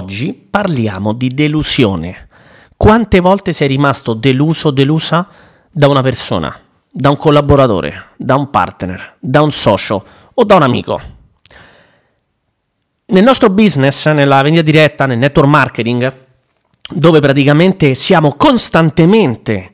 Oggi parliamo di delusione. Quante volte sei rimasto deluso o delusa da una persona, da un collaboratore, da un partner, da un socio o da un amico? Nel nostro business, nella vendita diretta, nel network marketing, dove praticamente siamo costantemente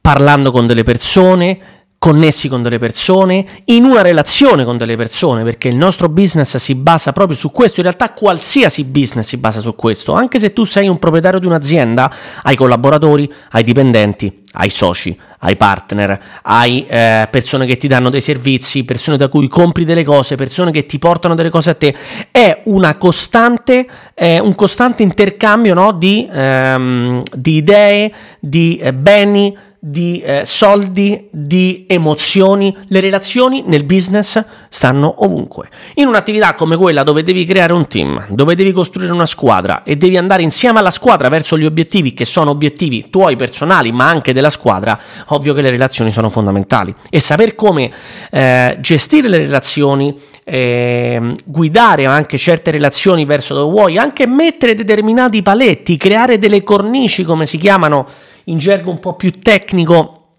parlando con delle persone, connessi con delle persone, in una relazione con delle persone, perché il nostro business si basa proprio su questo, in realtà qualsiasi business si basa su questo, anche se tu sei un proprietario di un'azienda, hai collaboratori, hai dipendenti, hai soci, hai partner, hai eh, persone che ti danno dei servizi, persone da cui compri delle cose, persone che ti portano delle cose a te, è costante, eh, un costante intercambio no, di, ehm, di idee, di eh, beni, di eh, soldi, di emozioni, le relazioni nel business stanno ovunque. In un'attività come quella dove devi creare un team, dove devi costruire una squadra e devi andare insieme alla squadra verso gli obiettivi che sono obiettivi tuoi personali ma anche della squadra, ovvio che le relazioni sono fondamentali e saper come eh, gestire le relazioni, eh, guidare anche certe relazioni verso dove vuoi, anche mettere determinati paletti, creare delle cornici come si chiamano in gergo un po' più tecnico,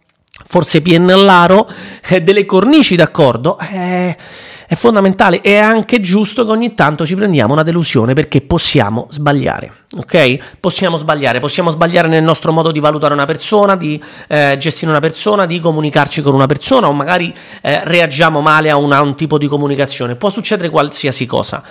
forse piennellaro, eh, delle cornici d'accordo, eh, è fondamentale è anche giusto che ogni tanto ci prendiamo una delusione perché possiamo sbagliare, ok? Possiamo sbagliare, possiamo sbagliare nel nostro modo di valutare una persona, di eh, gestire una persona, di comunicarci con una persona o magari eh, reagiamo male a, una, a un tipo di comunicazione, può succedere qualsiasi cosa.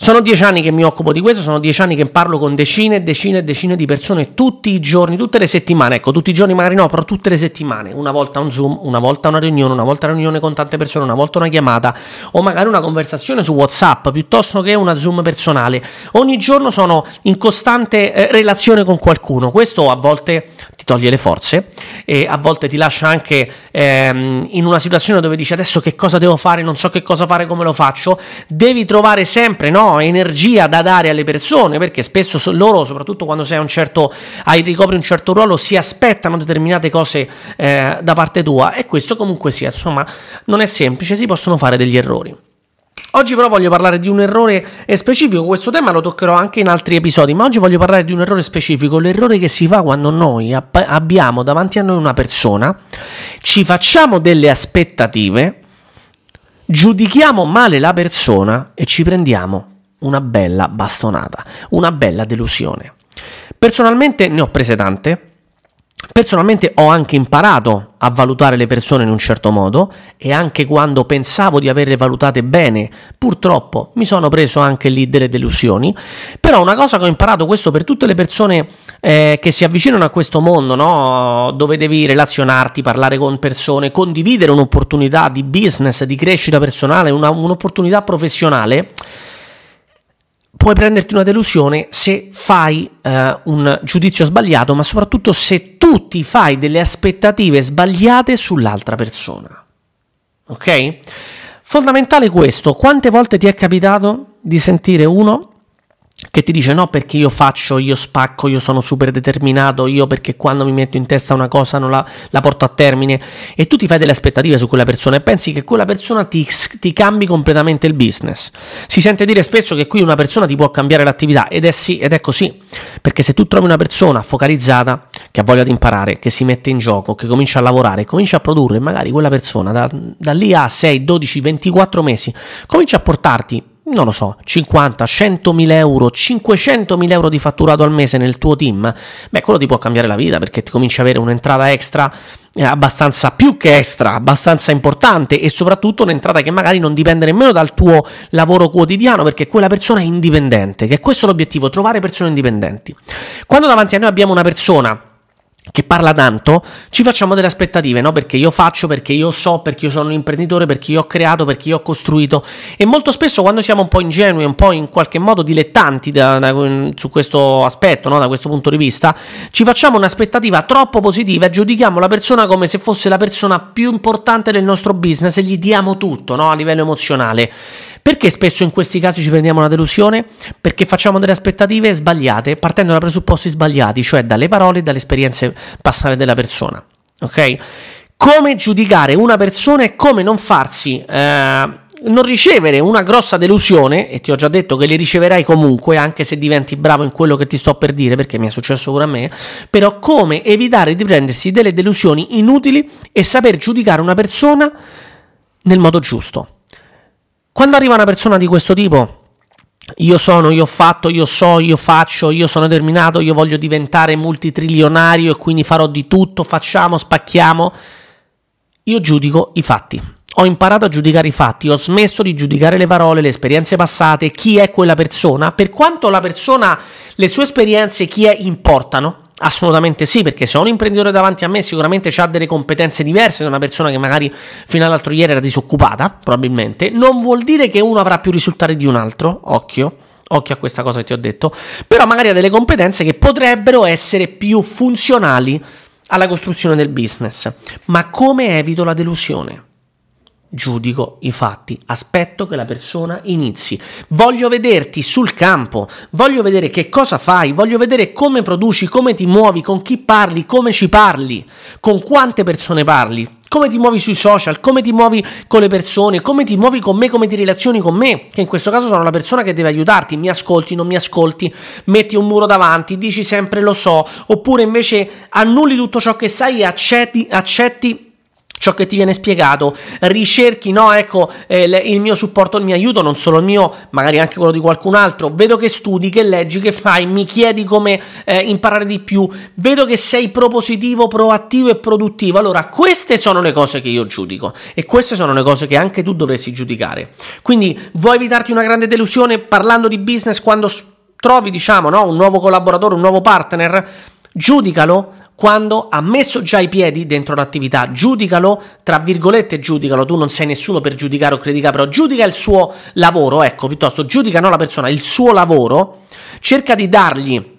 Sono dieci anni che mi occupo di questo, sono dieci anni che parlo con decine e decine e decine di persone tutti i giorni, tutte le settimane, ecco, tutti i giorni magari no, però tutte le settimane, una volta un Zoom, una volta una riunione, una volta una riunione con tante persone, una volta una chiamata o magari una conversazione su WhatsApp piuttosto che una Zoom personale. Ogni giorno sono in costante eh, relazione con qualcuno, questo a volte ti toglie le forze e a volte ti lascia anche ehm, in una situazione dove dici adesso che cosa devo fare, non so che cosa fare, come lo faccio, devi trovare sempre, no? Energia da dare alle persone, perché spesso loro, soprattutto quando sei un certo, hai, ricopri un certo ruolo, si aspettano determinate cose eh, da parte tua e questo comunque sia, insomma, non è semplice, si possono fare degli errori. Oggi però voglio parlare di un errore specifico, questo tema lo toccherò anche in altri episodi, ma oggi voglio parlare di un errore specifico, l'errore che si fa quando noi abbiamo davanti a noi una persona, ci facciamo delle aspettative, giudichiamo male la persona e ci prendiamo una bella bastonata, una bella delusione. Personalmente ne ho prese tante. Personalmente ho anche imparato a valutare le persone in un certo modo e anche quando pensavo di averle valutate bene, purtroppo mi sono preso anche lì delle delusioni. Però una cosa che ho imparato, questo per tutte le persone eh, che si avvicinano a questo mondo, no? dove devi relazionarti, parlare con persone, condividere un'opportunità di business, di crescita personale, una, un'opportunità professionale puoi prenderti una delusione se fai eh, un giudizio sbagliato, ma soprattutto se tu ti fai delle aspettative sbagliate sull'altra persona. Ok? Fondamentale questo, quante volte ti è capitato di sentire uno che ti dice no perché io faccio, io spacco, io sono super determinato, io perché quando mi metto in testa una cosa non la, la porto a termine e tu ti fai delle aspettative su quella persona e pensi che quella persona ti, ti, cambi completamente il business. Si sente dire spesso che qui una persona ti può cambiare l'attività ed è sì, ed è così, perché se tu trovi una persona focalizzata che ha voglia di imparare, che si mette in gioco, che comincia a lavorare, comincia a produrre, magari quella persona da, da lì a 6, 12, 24 mesi comincia a portarti non lo so, 50, 100 mila euro, 500 mila euro di fatturato al mese nel tuo team, beh, quello ti può cambiare la vita perché ti cominci ad avere un'entrata extra eh, abbastanza più che extra, abbastanza importante e soprattutto un'entrata che magari non dipende nemmeno dal tuo lavoro quotidiano perché quella persona è indipendente, che è questo l'obiettivo, trovare persone indipendenti. Quando davanti a noi abbiamo una persona che parla tanto, ci facciamo delle aspettative, no? Perché io faccio, perché io so, perché io sono un imprenditore, perché io ho creato, perché io ho costruito. E molto spesso quando siamo un po' ingenui, un po' in qualche modo dilettanti da, da, su questo aspetto, no? da questo punto di vista, ci facciamo un'aspettativa troppo positiva e giudichiamo la persona come se fosse la persona più importante del nostro business e gli diamo tutto no? a livello emozionale. Perché spesso in questi casi ci prendiamo una delusione? Perché facciamo delle aspettative sbagliate, partendo da presupposti sbagliati, cioè dalle parole e dalle esperienze passate della persona. Ok? Come giudicare una persona e come non farsi eh, non ricevere una grossa delusione, e ti ho già detto che le riceverai comunque, anche se diventi bravo in quello che ti sto per dire, perché mi è successo pure a me, però come evitare di prendersi delle delusioni inutili e saper giudicare una persona nel modo giusto. Quando arriva una persona di questo tipo, io sono, io ho fatto, io so, io faccio, io sono determinato, io voglio diventare multitrilionario e quindi farò di tutto, facciamo, spacchiamo. Io giudico i fatti. Ho imparato a giudicare i fatti, ho smesso di giudicare le parole, le esperienze passate, chi è quella persona, per quanto la persona, le sue esperienze, chi è, importano. Assolutamente sì, perché se ho un imprenditore davanti a me sicuramente ha delle competenze diverse da una persona che magari fino all'altro ieri era disoccupata, probabilmente. Non vuol dire che uno avrà più risultati di un altro, occhio, occhio a questa cosa che ti ho detto, però magari ha delle competenze che potrebbero essere più funzionali alla costruzione del business. Ma come evito la delusione? Giudico i fatti, aspetto che la persona inizi, voglio vederti sul campo, voglio vedere che cosa fai, voglio vedere come produci, come ti muovi, con chi parli, come ci parli, con quante persone parli, come ti muovi sui social, come ti muovi con le persone, come ti muovi con me, come ti relazioni con me, che in questo caso sono la persona che deve aiutarti, mi ascolti, non mi ascolti, metti un muro davanti, dici sempre lo so, oppure invece annulli tutto ciò che sai e accetti, accetti ciò che ti viene spiegato, ricerchi, no, ecco, eh, il mio supporto, il mio aiuto, non solo il mio, magari anche quello di qualcun altro, vedo che studi, che leggi, che fai, mi chiedi come eh, imparare di più, vedo che sei propositivo, proattivo e produttivo, allora queste sono le cose che io giudico e queste sono le cose che anche tu dovresti giudicare. Quindi vuoi evitarti una grande delusione parlando di business quando trovi, diciamo, no, un nuovo collaboratore, un nuovo partner? Giudicalo quando ha messo già i piedi dentro l'attività, giudicalo, tra virgolette giudicalo, tu non sei nessuno per giudicare o criticare, però giudica il suo lavoro, ecco, piuttosto giudica non la persona, il suo lavoro, cerca di dargli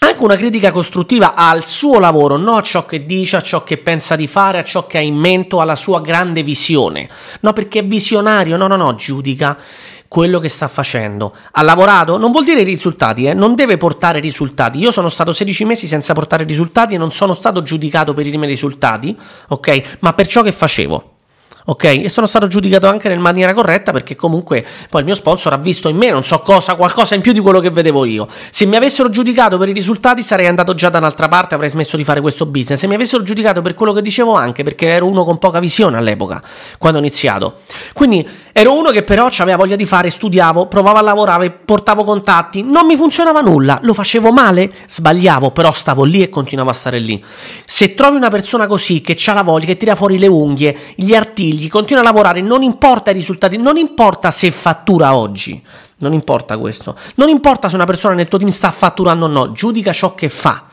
anche una critica costruttiva al suo lavoro, non a ciò che dice, a ciò che pensa di fare, a ciò che ha in mente, alla sua grande visione. No, perché è visionario, no, no, no, giudica quello che sta facendo. Ha lavorato? Non vuol dire risultati, eh? non deve portare risultati. Io sono stato 16 mesi senza portare risultati e non sono stato giudicato per i miei risultati, ok? Ma per ciò che facevo ok? E sono stato giudicato anche in maniera corretta perché comunque poi il mio sponsor ha visto in me, non so cosa, qualcosa in più di quello che vedevo io. Se mi avessero giudicato per i risultati sarei andato già da un'altra parte, avrei smesso di fare questo business. Se mi avessero giudicato per quello che dicevo anche, perché ero uno con poca visione all'epoca, quando ho iniziato. Quindi ero uno che però aveva voglia di fare, studiavo, provavo a lavorare, portavo contatti, non mi funzionava nulla, lo facevo male, sbagliavo, però stavo lì e continuavo a stare lì. Se trovi una persona così che ha la voglia, che tira fuori le unghie, gli artigli, continua a lavorare, non importa i risultati, non importa se fattura oggi, non importa questo, non importa se una persona nel tuo team sta fatturando o no, giudica ciò che fa.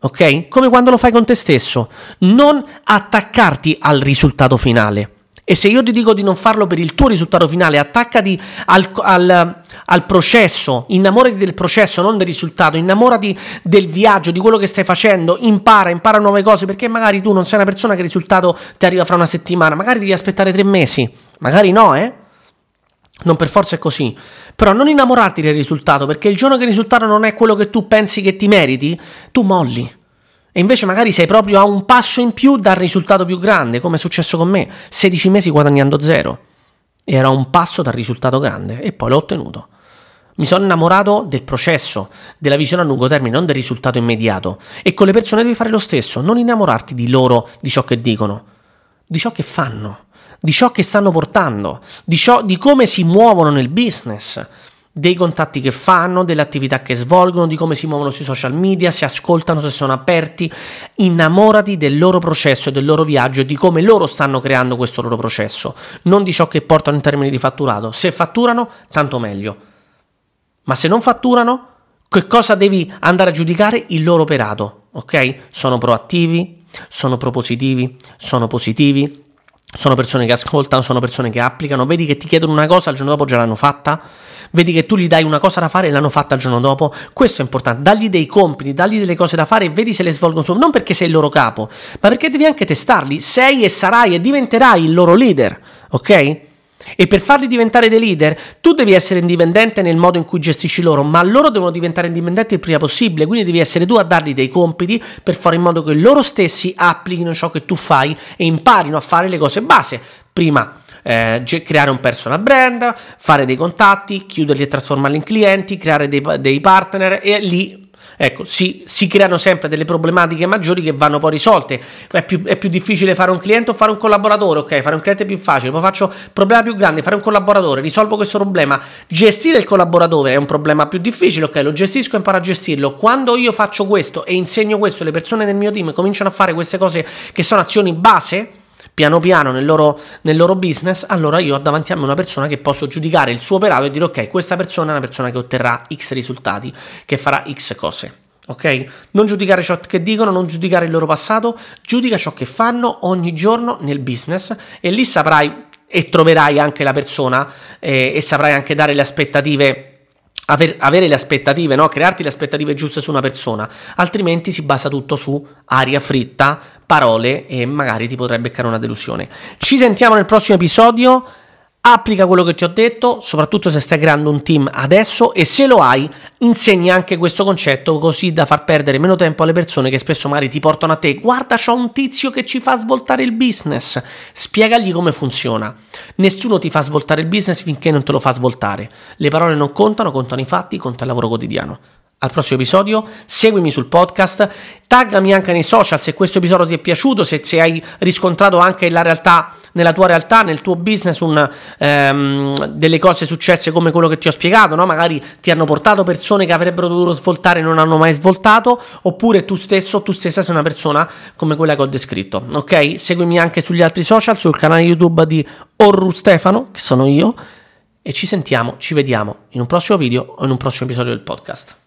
Ok? Come quando lo fai con te stesso, non attaccarti al risultato finale. E se io ti dico di non farlo per il tuo risultato finale, attaccati al, al, al, processo, innamorati del processo, non del risultato, innamorati del viaggio, di quello che stai facendo, impara, impara nuove cose, perché magari tu non sei una persona che il risultato ti arriva fra una settimana, magari devi aspettare tre mesi, magari no, eh? Non per forza è così. Però non innamorarti del risultato, perché il giorno che il risultato non è quello che tu pensi che ti meriti, tu molli. E invece magari sei proprio a un passo in più dal risultato più grande, come è successo con me, 16 mesi guadagnando zero. Era un passo dal risultato grande e poi l'ho ottenuto. Mi sono innamorato del processo, della visione a lungo termine, non del risultato immediato. E con le persone devi fare lo stesso, non innamorarti di loro, di ciò che dicono, di ciò che fanno, di ciò che stanno portando, di, ciò, di come si muovono nel business dei contatti che fanno, delle attività che svolgono, di come si muovono sui social media, si ascoltano, se sono aperti. Innamorati del loro processo e del loro viaggio e di come loro stanno creando questo loro processo, non di ciò che portano in termini di fatturato. Se fatturano, tanto meglio. Ma se non fatturano, che cosa devi andare a giudicare? Il loro operato, ok? Sono proattivi, sono propositivi, sono positivi, sono persone che ascoltano, sono persone che applicano, vedi che ti chiedono una cosa, il giorno dopo già l'hanno fatta vedi che tu gli dai una cosa da fare e l'hanno fatta il giorno dopo. Questo è importante, dagli dei compiti, dagli delle cose da fare e vedi se le svolgono non perché sei il loro capo, ma perché devi anche testarli. Sei e sarai e diventerai il loro leader, ok? E per farli diventare dei leader, tu devi essere indipendente nel modo in cui gestisci loro, ma loro devono diventare indipendenti il prima possibile, quindi devi essere tu a dargli dei compiti per fare in modo che loro stessi applichino ciò che tu fai e imparino a fare le cose base. Prima eh, creare un personal brand, fare dei contatti, chiuderli e trasformarli in clienti, creare dei, dei partner e lì Ecco, si, si, creano sempre delle problematiche maggiori che vanno poi risolte. È più, è più, difficile fare un cliente o fare un collaboratore? Ok, fare un cliente è più facile, poi faccio problema più grande, fare un collaboratore, risolvo questo problema. Gestire il collaboratore è un problema più difficile, ok, lo gestisco e imparo a gestirlo. Quando io faccio questo e insegno questo, le persone del mio team cominciano a fare queste cose che sono azioni base piano piano nel loro, nel loro, business, allora io ho davanti a me una persona che posso giudicare il suo operato e dire ok, questa persona è una persona che otterrà X risultati, che farà X cose. Ok? Non giudicare ciò che dicono, non giudicare il loro passato, giudica ciò che fanno ogni giorno nel business e lì saprai e troverai anche la persona eh, e saprai anche dare le aspettative Aver, avere le aspettative, no? crearti le aspettative giuste su una persona, altrimenti si basa tutto su aria fritta, parole e magari ti potrebbe beccare una delusione. Ci sentiamo nel prossimo episodio. Applica quello che ti ho detto, soprattutto se stai creando un team adesso e se lo hai, insegna anche questo concetto così da far perdere meno tempo alle persone che spesso magari ti portano a te. Guarda, c'ho un tizio che ci fa svoltare il business. Spiegagli come funziona. Nessuno ti fa svoltare il business finché non te lo fa svoltare. Le parole non contano, contano i fatti, conta il lavoro quotidiano al prossimo episodio, seguimi sul podcast, taggami anche nei social se questo episodio ti è piaciuto, se, se hai riscontrato anche la realtà, nella tua realtà, nel tuo business, un, ehm, delle cose successe come quello che ti ho spiegato, no? magari ti hanno portato persone che avrebbero dovuto svoltare e non hanno mai svoltato, oppure tu stesso, tu stessa sei una persona come quella che ho descritto, ok? Seguimi anche sugli altri social, sul canale YouTube di Orru Stefano, che sono io, e ci sentiamo, ci vediamo in un prossimo video o in un prossimo episodio del podcast.